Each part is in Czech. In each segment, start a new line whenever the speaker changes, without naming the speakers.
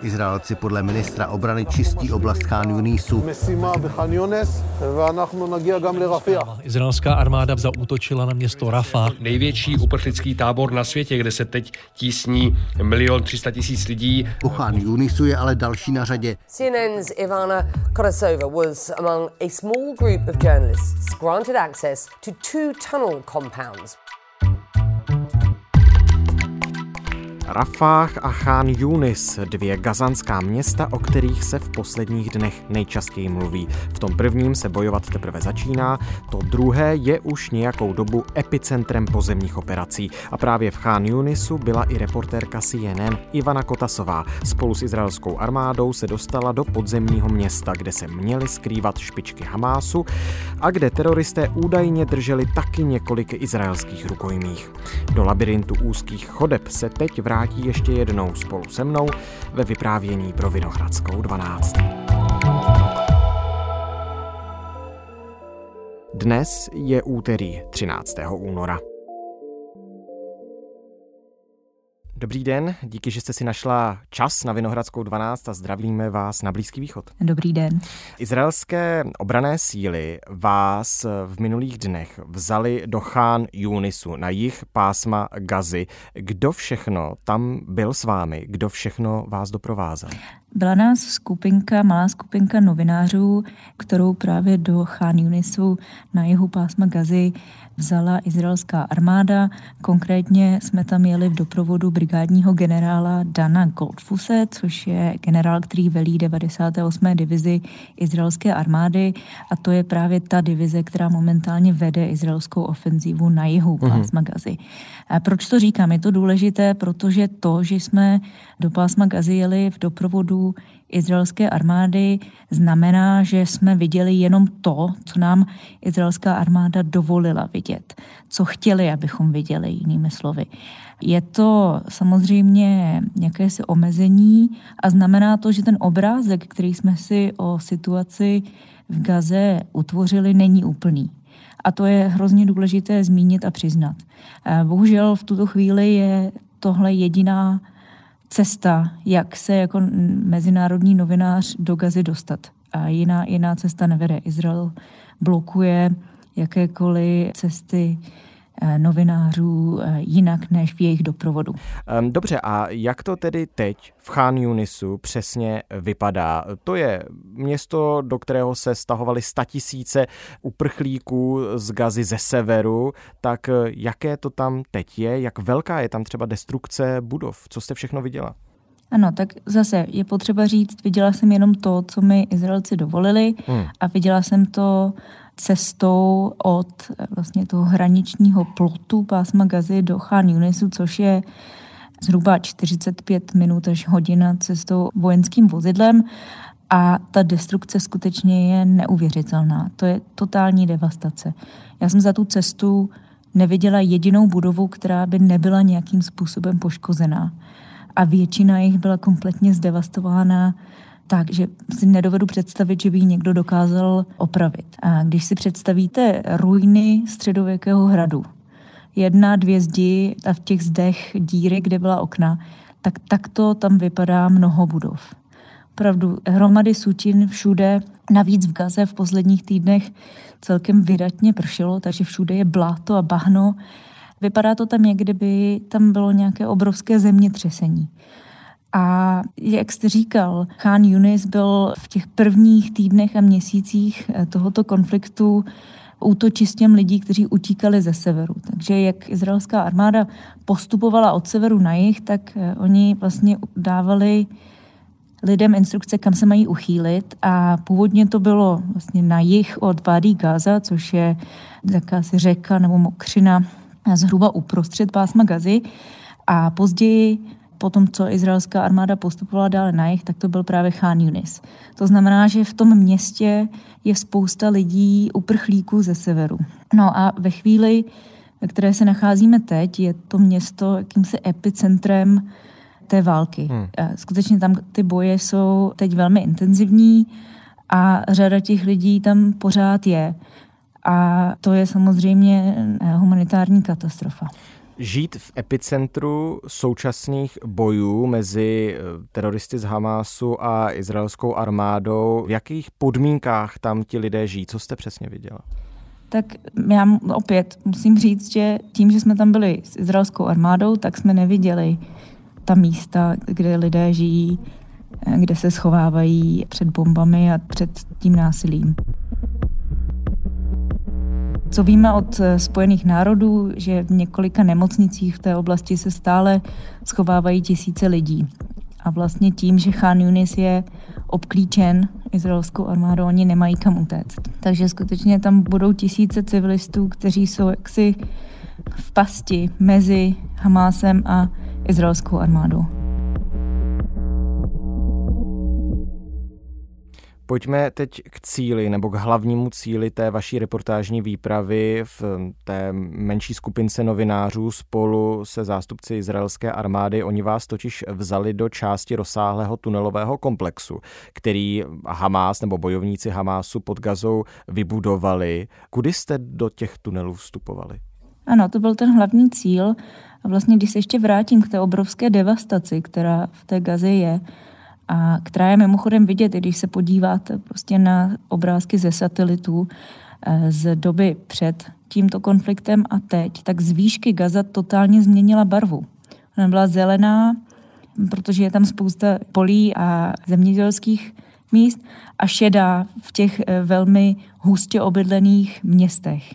Izraelci podle ministra obrany čistí oblast Khan Yunisu.
Izraelská armáda zaútočila na město Rafa.
Největší uprchlický tábor na světě, kde se teď tísní milion 300 tisíc lidí.
U Khan Yunisu je ale další na řadě.
CNN's Ivana Korosova was among a small group of journalists granted access to two tunnel compounds.
Rafah a Khan Yunis, dvě gazanská města, o kterých se v posledních dnech nejčastěji mluví. V tom prvním se bojovat teprve začíná, to druhé je už nějakou dobu epicentrem pozemních operací. A právě v Khan Yunisu byla i reportérka CNN Ivana Kotasová. Spolu s izraelskou armádou se dostala do podzemního města, kde se měly skrývat špičky Hamásu a kde teroristé údajně drželi taky několik izraelských rukojmích. Do labirintu úzkých chodeb se teď vrátí vrátí ještě jednou spolu se mnou ve vyprávění pro Vinohradskou 12. Dnes je úterý 13. února. Dobrý den, díky, že jste si našla čas na Vinohradskou 12 a zdravíme vás na Blízký východ.
Dobrý den.
Izraelské obrané síly vás v minulých dnech vzali do Chán Junisu na jich pásma Gazy. Kdo všechno tam byl s vámi? Kdo všechno vás doprovázel?
Byla nás skupinka, malá skupinka novinářů, kterou právě do Chán Yunisu na jihu pásma Gazy vzala izraelská armáda. Konkrétně jsme tam jeli v doprovodu brigádního generála Dana Goldfuse, což je generál, který velí 98. divizi izraelské armády a to je právě ta divize, která momentálně vede izraelskou ofenzívu na jihu mhm. pásma Gazy. A proč to říkám? Je to důležité, protože to, že jsme do pásma Gazy jeli v doprovodu izraelské armády, znamená, že jsme viděli jenom to, co nám izraelská armáda dovolila vidět, co chtěli, abychom viděli, jinými slovy. Je to samozřejmě jakési omezení a znamená to, že ten obrázek, který jsme si o situaci v Gaze utvořili, není úplný. A to je hrozně důležité zmínit a přiznat. Bohužel v tuto chvíli je tohle jediná cesta, jak se jako mezinárodní novinář do Gazy dostat. A jiná, jiná cesta nevede. Izrael blokuje jakékoliv cesty novinářů eh, jinak než v jejich doprovodu.
Dobře, a jak to tedy teď v Khan Yunisu přesně vypadá? To je město, do kterého se stahovaly statisíce uprchlíků z Gazy ze severu, tak eh, jaké to tam teď je? Jak velká je tam třeba destrukce budov? Co jste všechno viděla?
Ano, tak zase je potřeba říct, viděla jsem jenom to, co mi Izraelci dovolili hmm. a viděla jsem to cestou od eh, vlastně toho hraničního plotu pásma Gazy do Khan Yunisu, což je zhruba 45 minut až hodina cestou vojenským vozidlem a ta destrukce skutečně je neuvěřitelná. To je totální devastace. Já jsem za tu cestu neviděla jedinou budovu, která by nebyla nějakým způsobem poškozená. A většina jich byla kompletně zdevastována tak, že si nedovedu představit, že by ji někdo dokázal opravit. A když si představíte ruiny středověkého hradu, jedna, dvě zdi a v těch zdech díry, kde byla okna, tak takto tam vypadá mnoho budov. Opravdu hromady sutin všude, navíc v Gaze v posledních týdnech celkem vydatně pršelo, takže všude je bláto a bahno. Vypadá to tam, jak kdyby tam bylo nějaké obrovské zemětřesení. A jak jste říkal, Khan Yunis byl v těch prvních týdnech a měsících eh, tohoto konfliktu útočistěm lidí, kteří utíkali ze severu. Takže jak izraelská armáda postupovala od severu na jih, tak eh, oni vlastně dávali lidem instrukce, kam se mají uchýlit a původně to bylo vlastně na jih od Vádí Gaza, což je jakási řeka nebo mokřina zhruba uprostřed pásma Gazy a později po tom, co izraelská armáda postupovala dále na jich, tak to byl právě Khan Yunis. To znamená, že v tom městě je spousta lidí, uprchlíků ze severu. No a ve chvíli, ve které se nacházíme teď, je to město jakýmsi epicentrem té války. Hmm. Skutečně tam ty boje jsou teď velmi intenzivní a řada těch lidí tam pořád je. a to je samozřejmě humanitární katastrofa.
Žít v epicentru současných bojů mezi eh, teroristy z Hamásu a izraelskou armádou, v jakých podmínkách tam ti lidé žijí? Co jste přesně viděla?
Tak já opět musím říct, že tím, že jsme tam byli s izraelskou armádou, tak jsme neviděli ta místa, kde lidé žijí, eh, kde se schovávají před bombami a před tím násilím. Co víme od eh, Spojených národů, že v několika nemocnicích v té oblasti se stále schovávají tisíce lidí. A vlastně tím, že Khan Yunis je obklíčen izraelskou armádou, oni nemají kam utéct. Takže skutečně tam budou tisíce civilistů, kteří jsou jaksi v pasti mezi Hamásem a izraelskou armádou.
Pojďme teď k cíli nebo k hlavnímu cíli té vaší reportážní výpravy v té menší skupince novinářů spolu se zástupci izraelské armády. Oni vás totiž vzali do části rozsáhlého tunelového komplexu, který Hamás nebo bojovníci Hamásu pod Gazou vybudovali. Kudy jste do těch tunelů vstupovali?
Ano, to byl ten hlavní cíl. A vlastně, když se ještě vrátím k té obrovské devastaci, která v té Gaze je, a která je mimochodem vidět, když se podíváte prostě na obrázky ze satelitů eh, z doby před tímto konfliktem a teď, tak z výšky Gaza totálně změnila barvu. Ona byla zelená, protože je tam spousta polí a zemědělských míst a šedá v těch eh, velmi hustě obydlených městech.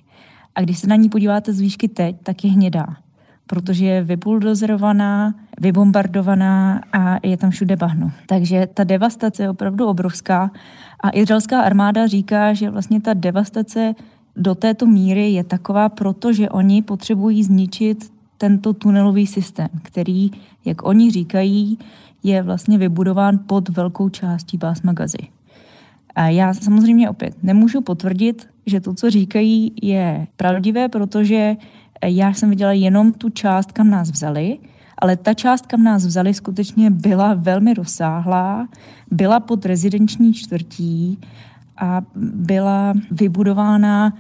A když se na ní podíváte z výšky teď, tak je hnědá protože je vybuldozerovaná, vybombardovaná a je tam všude bahno. Takže ta devastace je opravdu obrovská a izraelská armáda říká, že vlastně ta devastace do této míry je taková, protože oni potřebují zničit tento tunelový systém, který, jak oni říkají, je vlastně vybudován pod velkou částí pásma Gazy. A já samozřejmě opět nemůžu potvrdit, že to, co říkají, je pravdivé, protože já jsem viděla jenom tu část, kam nás vzali, ale ta část, kam nás vzali, skutečně byla velmi rozsáhlá, byla pod rezidenční čtvrtí a byla vybudována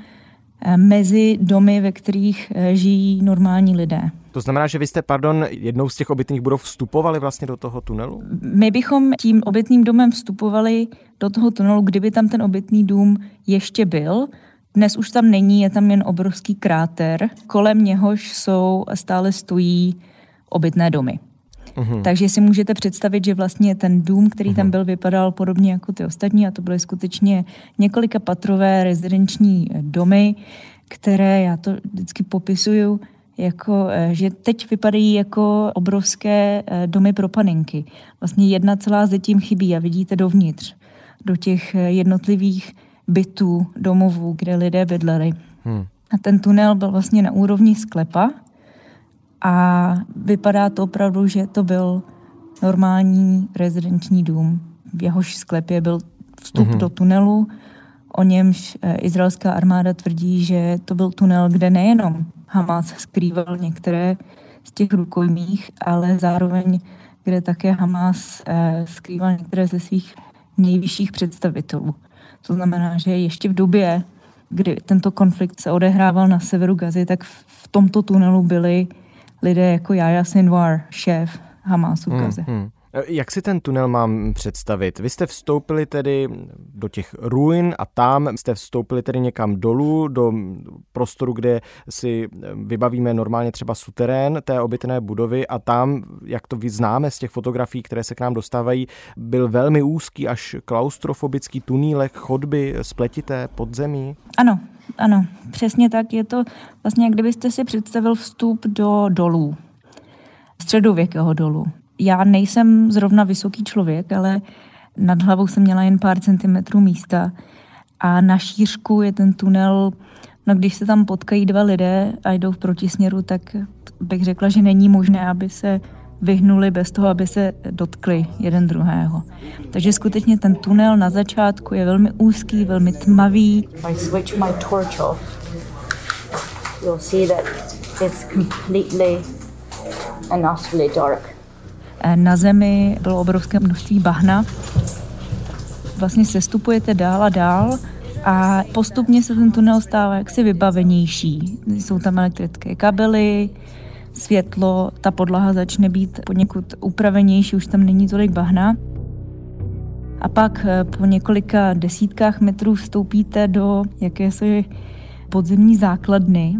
eh, mezi domy, ve kterých eh, žijí normální lidé.
To znamená, že vy jste, pardon, jednou z těch obytných budov vstupovali vlastně do toho tunelu?
My bychom tím obytným domem vstupovali do toho tunelu, kdyby tam ten obytný dům ještě byl, dnes už tam není, je tam jen obrovský kráter, kolem něhož jsou stále stojí obytné domy. Uhum. Takže si můžete představit, že vlastně ten dům, který uhum. tam byl, vypadal podobně jako ty ostatní a to byly skutečně několika patrové rezidenční domy, které já to vždycky popisuju jako, eh, že teď vypadají jako obrovské eh, domy pro panenky. Vlastně jedna celá tím chybí a vidíte dovnitř do těch eh, jednotlivých bytů, domovů, kde lidé bydleli. Hmm. A ten tunel byl vlastně na úrovni sklepa a vypadá to opravdu, že to byl normální rezidenční dům. V jehož sklepě byl vstup hmm. do tunelu, o němž eh, izraelská armáda tvrdí, že to byl tunel, kde nejenom Hamas skrýval některé z těch rukojmích, ale zároveň, kde také Hamas eh, skrýval některé ze svých nejvyšších představitelů. To znamená, že ještě v době, kdy tento konflikt se odehrával na severu Gazy, tak v tomto tunelu byli lidé jako Jaja Sinwar, šéf Hamásu v hmm, Gaze. Hmm, hmm.
Jak si ten tunel mám představit? Vy jste vstoupili tedy do těch ruin a tam jste vstoupili tedy někam dolů do prostoru, kde si vybavíme normálně třeba suterén té obytné budovy a tam, jak to vyznáme z těch fotografií, které se k nám dostávají, byl velmi úzký až klaustrofobický tunílek chodby spletité podzemí?
Ano, ano, přesně tak. Je to vlastně, jak kdybyste si představil vstup do dolů, středověkého dolu já nejsem zrovna vysoký člověk, ale nad hlavou jsem měla jen pár centimetrů místa a na šířku je ten tunel, no když se tam potkají dva lidé a jdou v protisměru, tak bych řekla, že není možné, aby se vyhnuli bez toho, aby se dotkli jeden druhého. Takže skutečně ten tunel na začátku je velmi úzký, velmi tmavý. You'll see that it's completely and utterly dark. Na zemi bylo obrovské množství bahna. Vlastně sestupujete dál a dál A postupně se ten tunel stává jaksi vybavenější. Jsou tam elektrické kabely, světlo, ta podlaha začne být poněkud upravenější, už tam není tolik bahna. A pak eh, po několika desítkách metrů vstoupíte do jakési podzemní základny,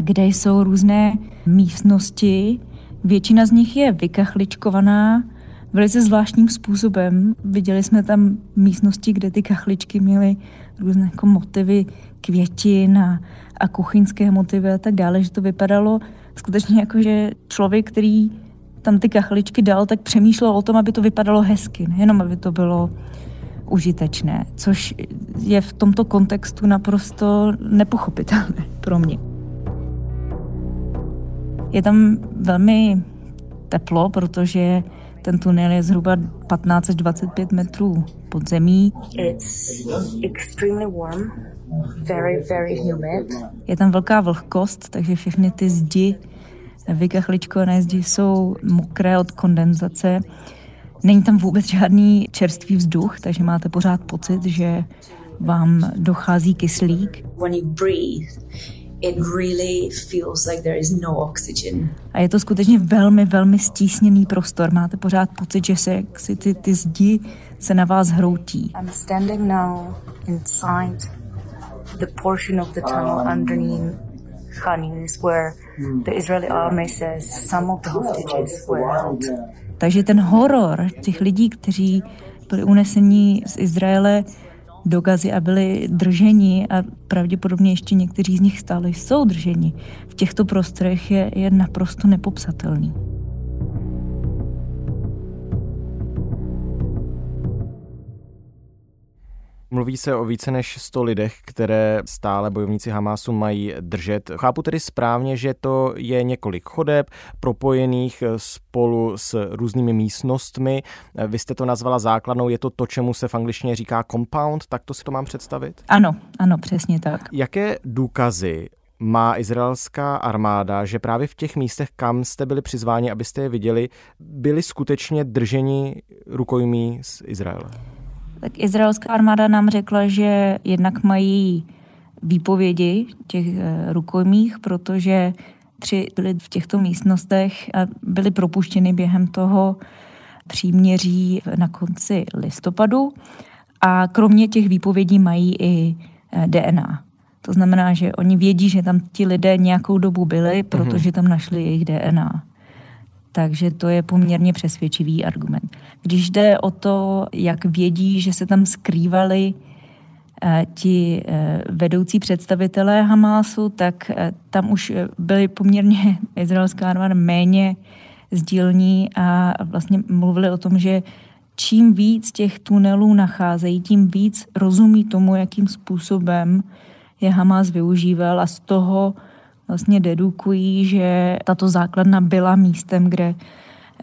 kde jsou různé místnosti. Většina z nich je vykachličkovaná velice zvláštním způsobem. Viděli jsme tam místnosti, kde ty kachličky měly různé jako motivy květin a, a kuchyňské motivy a tak dále, že to vypadalo skutečně jako, že člověk, který tam ty kachličky dal, tak přemýšlel o tom, aby to vypadalo hezky, nejenom aby to bylo užitečné, což je v tomto kontextu naprosto nepochopitelné pro mě. Je tam velmi teplo, protože ten tunel je zhruba 15 až 25 metrů pod zemí. It's extremely warm, very, very humid. Je tam velká vlhkost, takže všechny ty zdi, vykachličkované zdi jsou mokré od kondenzace. Není tam vůbec žádný čerstvý vzduch, takže máte pořád pocit, že vám dochází kyslík. When you breathe, it really feels like there is no oxygen. A je to skutečně velmi, velmi stísněný prostor. Máte pořád pocit, že se si ty, ty zdi se na vás hroutí. I'm standing now inside the portion of the tunnel underneath Khan Yunis where the Israeli army says some of the hostages were held. Takže ten horor těch lidí, kteří byli uneseni z Izraele, do Gazy a byli drženi a pravděpodobně ještě někteří z nich stále jsou drženi v těchto prostorech je, je naprosto nepopsatelný.
Mluví se o více než 100 lidech, které stále bojovníci Hamásu mají držet. Chápu tedy správně, že to je několik chodeb propojených spolu s různými místnostmi. Vy jste to nazvala základnou, je to to, čemu se v angličtině říká compound, tak to si to mám představit?
Ano, ano, přesně tak.
Jaké důkazy má izraelská armáda, že právě v těch místech, kam jste byli přizváni, abyste je viděli, byli skutečně drženi rukojmí z Izraele?
Tak izraelská armáda nám řekla, že jednak mají výpovědi těch eh, rukojmích, protože tři byli v těchto místnostech a byli propuštěni během toho příměří na konci listopadu. A kromě těch výpovědí mají i eh, DNA. To znamená, že oni vědí, že tam ti lidé nějakou dobu byli, protože tam našli jejich DNA. Takže to je poměrně přesvědčivý argument. Když jde o to, jak vědí, že se tam skrývali eh, ti eh, vedoucí představitelé Hamásu, tak eh, tam už byly poměrně izraelská armáda méně sdílní a vlastně mluvili o tom, že čím víc těch tunelů nacházejí, tím víc rozumí tomu, jakým způsobem je Hamas využíval a z toho vlastně dedukují, že tato základna byla místem, kde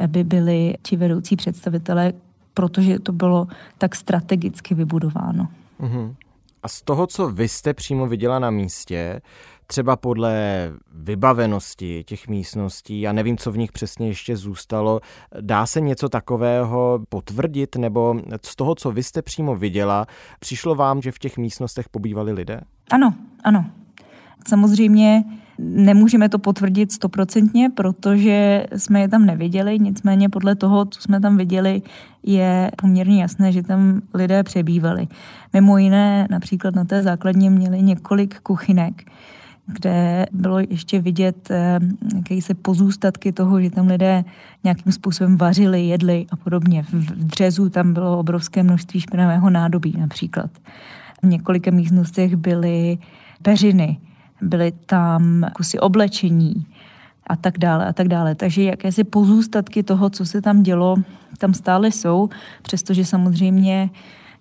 by byli ti vedoucí představitelé, protože to bylo tak strategicky vybudováno.
Uh-huh. A z toho, co vy jste přímo viděla na místě, třeba podle vybavenosti těch místností, já nevím, co v nich přesně ještě zůstalo, dá se něco takového potvrdit, nebo z toho, co vy jste přímo viděla, přišlo vám, že v těch místnostech pobývali lidé?
Ano, ano. Samozřejmě Nemůžeme to potvrdit stoprocentně, protože jsme je tam neviděli, nicméně podle toho, co jsme tam viděli, je poměrně jasné, že tam lidé přebývali. Mimo jiné, například na té základně měli několik kuchynek, kde bylo ještě vidět eh, se pozůstatky toho, že tam lidé nějakým způsobem vařili, jedli a podobně. V dřezu tam bylo obrovské množství špinavého nádobí například. V několika místnostech byly peřiny, byly tam kusy oblečení a tak dále a tak dále. Takže jakési pozůstatky toho, co se tam dělo, tam stále jsou, přestože samozřejmě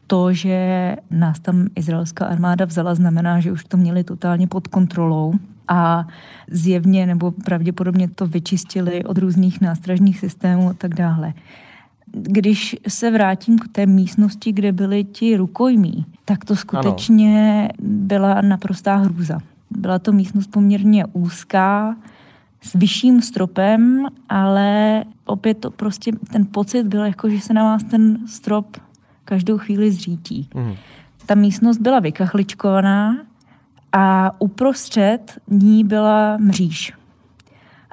to, že nás tam izraelská armáda vzala, znamená, že už to měli totálně pod kontrolou a zjevně nebo pravděpodobně to vyčistili od různých nástražních systémů a tak dále. Když se vrátím k té místnosti, kde byli ti rukojmí, tak to skutečně ano. byla naprostá hrůza. Byla to místnost poměrně úzká, s vyšším stropem, ale opět to prostě ten pocit byl jako, že se na vás ten strop každou chvíli zřítí. Mm. Ta místnost byla vykachličkovaná a uprostřed ní byla mříž.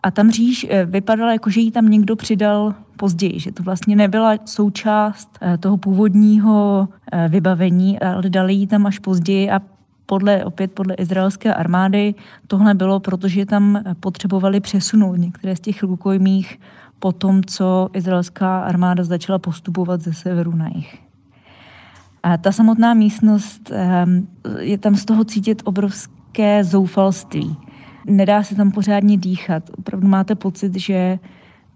A ta mříž eh, vypadala jako, že ji tam někdo přidal později, že to vlastně nebyla součást eh, toho původního eh, vybavení, ale dali ji tam až později a podle, opět podle izraelské armády tohle bylo, protože tam potřebovali přesunout některé z těch rukojmích po tom, co izraelská armáda začala postupovat ze severu na jih. A ta samotná místnost, ehm, je tam z toho cítit obrovské zoufalství. Nedá se tam pořádně dýchat. Opravdu máte pocit, že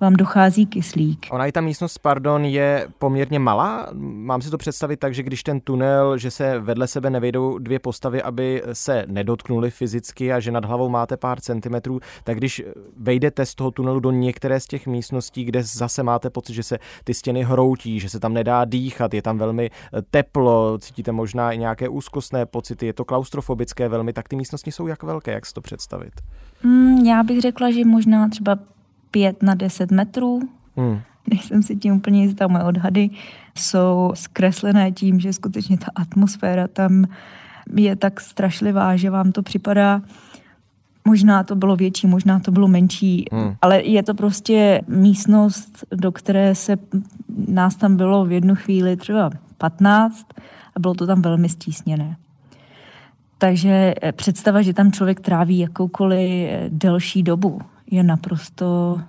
vám dochází kyslík.
Ona i ta místnost, pardon, je poměrně malá. Mám si to představit tak, že když ten tunel, že se vedle sebe nevejdou dvě postavy, aby se nedotknuly fyzicky a že nad hlavou máte pár centimetrů, tak když vejdete z toho tunelu do některé z těch místností, kde zase máte pocit, že se ty stěny hroutí, že se tam nedá dýchat, je tam velmi eh, teplo, cítíte možná i nějaké úzkostné pocity, je to klaustrofobické velmi, tak ty místnosti jsou jak velké, jak si to představit?
Mm, já bych řekla, že možná třeba 5 na 10 metrů. Hmm. Nejsem si tím úplně jistá, moje odhady jsou zkreslené tím, že skutečně ta atmosféra tam je tak strašlivá, že vám to připadá, možná to bylo větší, možná to bylo menší, hmm. ale je to prostě místnost, do které se nás tam bylo v jednu chvíli třeba 15 a bylo to tam velmi stísněné. Takže představa, že tam člověk tráví jakoukoliv delší dobu, je naprosto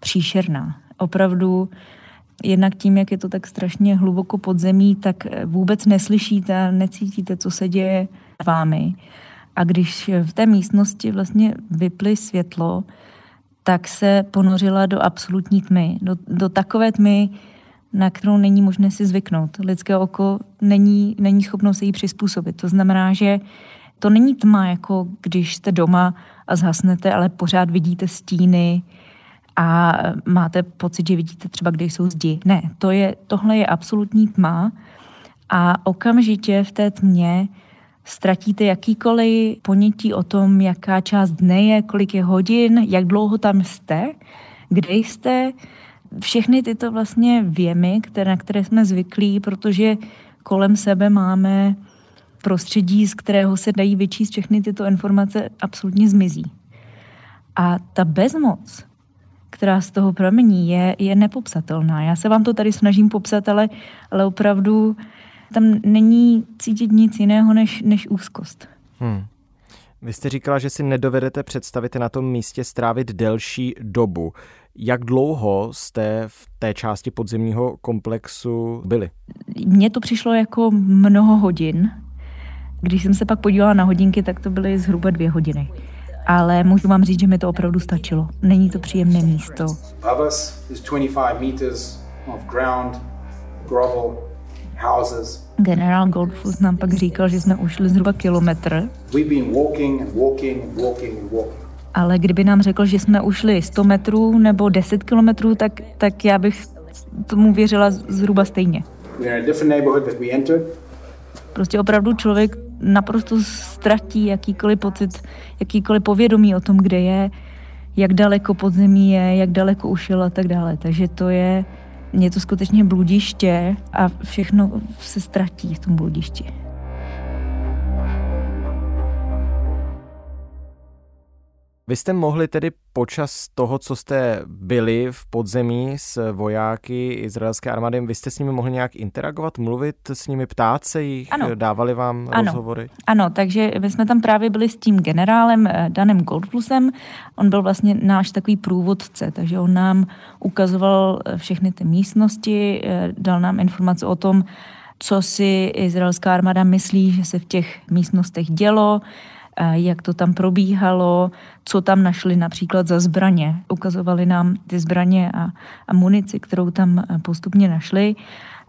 příšerná. Opravdu jednak tím, jak je to tak strašně hluboko pod zemí, tak vůbec neslyšíte, necítíte, co se děje vámi. A když v té místnosti vlastně vyply světlo, tak se ponořila do absolutní tmy, do, do takové tmy, na kterou není možné si zvyknout. Lidské oko není, není schopno se jí přizpůsobit. To znamená, že to není tma, jako když jste doma a zhasnete, ale pořád vidíte stíny a máte pocit, že vidíte třeba, kde jsou zdi. Ne, to je, tohle je absolutní tma a okamžitě v té tmě ztratíte jakýkoliv ponětí o tom, jaká část dne je, kolik je hodin, jak dlouho tam jste, kde jste. Všechny tyto vlastně věmy, které, na které jsme zvyklí, protože kolem sebe máme prostředí, z kterého se dají vyčíst všechny tyto informace, absolutně zmizí. A ta bezmoc, která z toho pramení, je, je nepopsatelná. Já se vám to tady snažím popsat, ale, ale opravdu tam není cítit nic jiného než, než úzkost. Hmm.
Vy jste říkala, že si nedovedete představit na tom místě strávit delší dobu. Jak dlouho jste v té části podzemního komplexu byli?
Mně to přišlo jako mnoho hodin. Když jsem se pak podívala na hodinky, tak to byly zhruba dvě hodiny. Ale můžu vám říct, že mi to opravdu stačilo. Není to příjemné místo. Generál Goldfuss nám pak říkal, že jsme ušli zhruba kilometr. Ale kdyby nám řekl, že jsme ušli 100 metrů nebo 10 kilometrů, tak, tak já bych tomu věřila zhruba stejně. Prostě opravdu člověk naprosto ztratí jakýkoliv pocit, jakýkoliv povědomí o tom, kde je, jak daleko pod zemí je, jak daleko ušel a tak dále. Takže to je, je to skutečně bludiště a všechno se ztratí v tom bludišti.
Vy jste mohli tedy počas toho, co jste byli v podzemí s vojáky izraelské armády, vy jste s nimi mohli nějak interagovat, mluvit s nimi, ptát se jich, ano. dávali vám ano. rozhovory?
Ano, takže my jsme tam právě byli s tím generálem eh, Danem Goldflusem. On byl vlastně náš takový průvodce, takže on nám ukazoval eh, všechny ty místnosti, eh, dal nám informace o tom, co si izraelská armáda myslí, že se v těch místnostech dělo, jak to tam probíhalo, co tam našli například za zbraně. Ukazovali nám ty zbraně a, a munici, kterou tam eh, postupně našli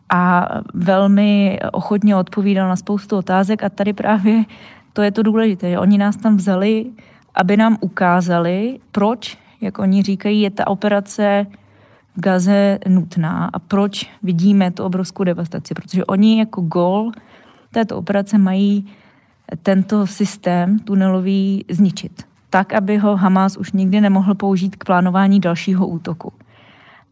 a velmi ochotně odpovídal na spoustu otázek a tady právě to je to důležité. Oni nás tam vzali, aby nám ukázali, proč, jak oni říkají, je ta operace v Gaze nutná a proč vidíme tu obrovskou devastaci. Protože oni jako gol této operace mají tento systém tunelový zničit. Tak, aby ho Hamas už nikdy nemohl použít k plánování dalšího útoku.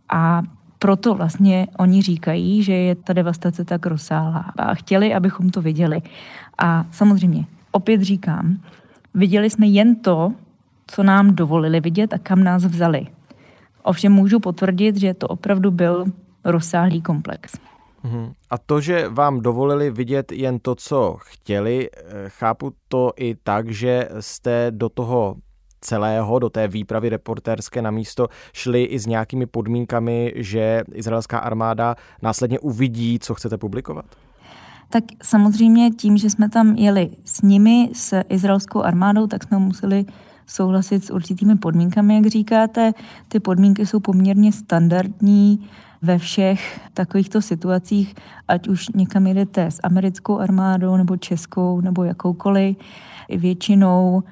A proto vlastně oni říkají, že je ta devastace tak rozsáhlá a chtěli, abychom to viděli. A samozřejmě, opět říkám, viděli jsme jen to, co nám dovolili vidět a kam nás vzali. Ovšem můžu potvrdit, že to opravdu byl rozsáhlý komplex.
Mhm. A to, že vám dovolili vidět jen to, co chtěli, eh, chápu to i tak, že jste do toho celého, do té výpravy reportérské na místo šli i s nějakými podmínkami, že izraelská armáda následně uvidí, co chcete publikovat?
Tak samozřejmě tím, že jsme tam jeli s nimi, s izraelskou armádou, tak jsme museli souhlasit s určitými podmínkami, jak říkáte. Ty podmínky jsou poměrně standardní ve všech takovýchto situacích, ať už někam jedete s americkou armádou nebo českou nebo jakoukoliv. Většinou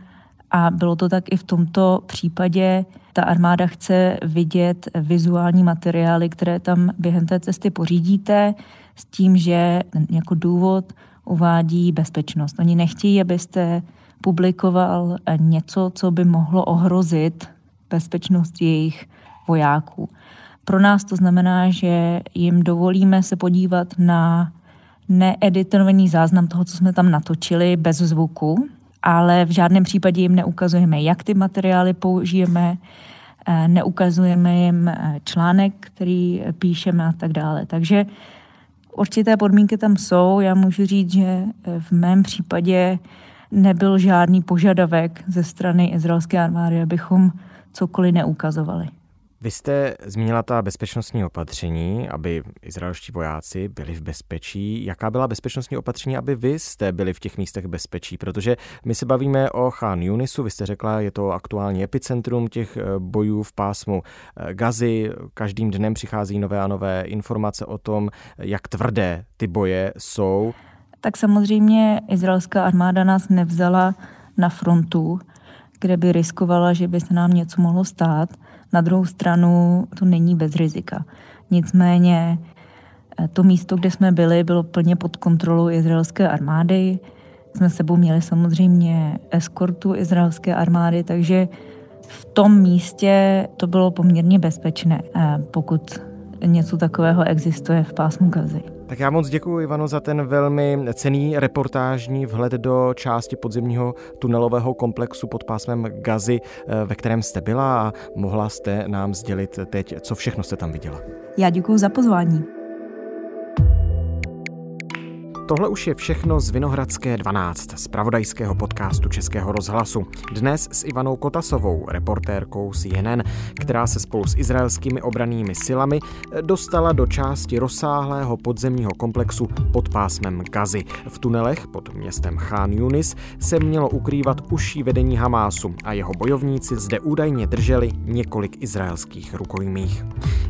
a bylo to tak i v tomto případě. Ta armáda chce vidět vizuální materiály, které tam během té cesty pořídíte, s tím, že jako důvod uvádí bezpečnost. Oni nechtějí, abyste publikoval něco, co by mohlo ohrozit bezpečnost jejich vojáků. Pro nás to znamená, že jim dovolíme se podívat na needitovaný záznam toho, co jsme tam natočili bez zvuku, ale v žádném případě jim neukazujeme, jak ty materiály použijeme, eh, neukazujeme jim eh, článek, který píšeme a tak dále. Takže určité podmínky tam jsou. Já můžu říct, že eh, v mém případě nebyl žádný požadavek ze strany izraelské armády, abychom cokoliv neukazovali.
Vy jste zmínila ta bezpečnostní opatření, aby izraelští vojáci byli v bezpečí. Jaká byla bezpečnostní opatření, aby vy jste byli v těch místech bezpečí? Protože my se bavíme o Khan Yunisu, vy jste řekla, je to aktuální epicentrum těch eh, bojů v pásmu eh, Gazy. Každým dnem přichází nové a nové informace o tom, jak tvrdé ty boje jsou.
Tak samozřejmě izraelská armáda nás nevzala na frontu, kde by riskovala, že by se nám něco mohlo stát – na druhou stranu to není bez rizika. Nicméně eh, to místo, kde jsme byli, bylo plně pod kontrolou izraelské armády. Jsme sebou měli samozřejmě eskortu izraelské armády, takže v tom místě to bylo poměrně bezpečné, eh, pokud něco takového existuje v pásmu Gazy.
Tak já moc děkuji Ivano za ten velmi cený reportážní vhled do části podzemního tunelového komplexu pod pásmem Gazy, eh, ve kterém jste byla a mohla jste nám sdělit teď, co všechno jste tam viděla.
Já děkuji za pozvání.
Tohle už je všechno z Vinohradské 12, z pravodajského podcastu Českého rozhlasu. Dnes s Ivanou Kotasovou, reportérkou CNN, která se spolu s izraelskými obranými silami dostala do části rozsáhlého podzemního komplexu pod pásmem Gazy. V tunelech pod městem Khan Yunis se mělo ukrývat užší vedení Hamásu a jeho bojovníci zde údajně drželi několik izraelských rukojmích.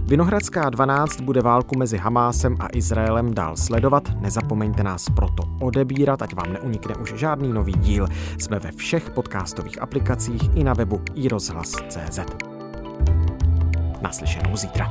Vinohradská 12 bude válku mezi Hamásem a Izraelem dál sledovat. Nezapomeňte nás proto odebírat, ať vám neunikne už žádný nový díl. Jsme ve všech podcastových aplikacích i na webu iRozhlas.cz. Naslyšenou zítra.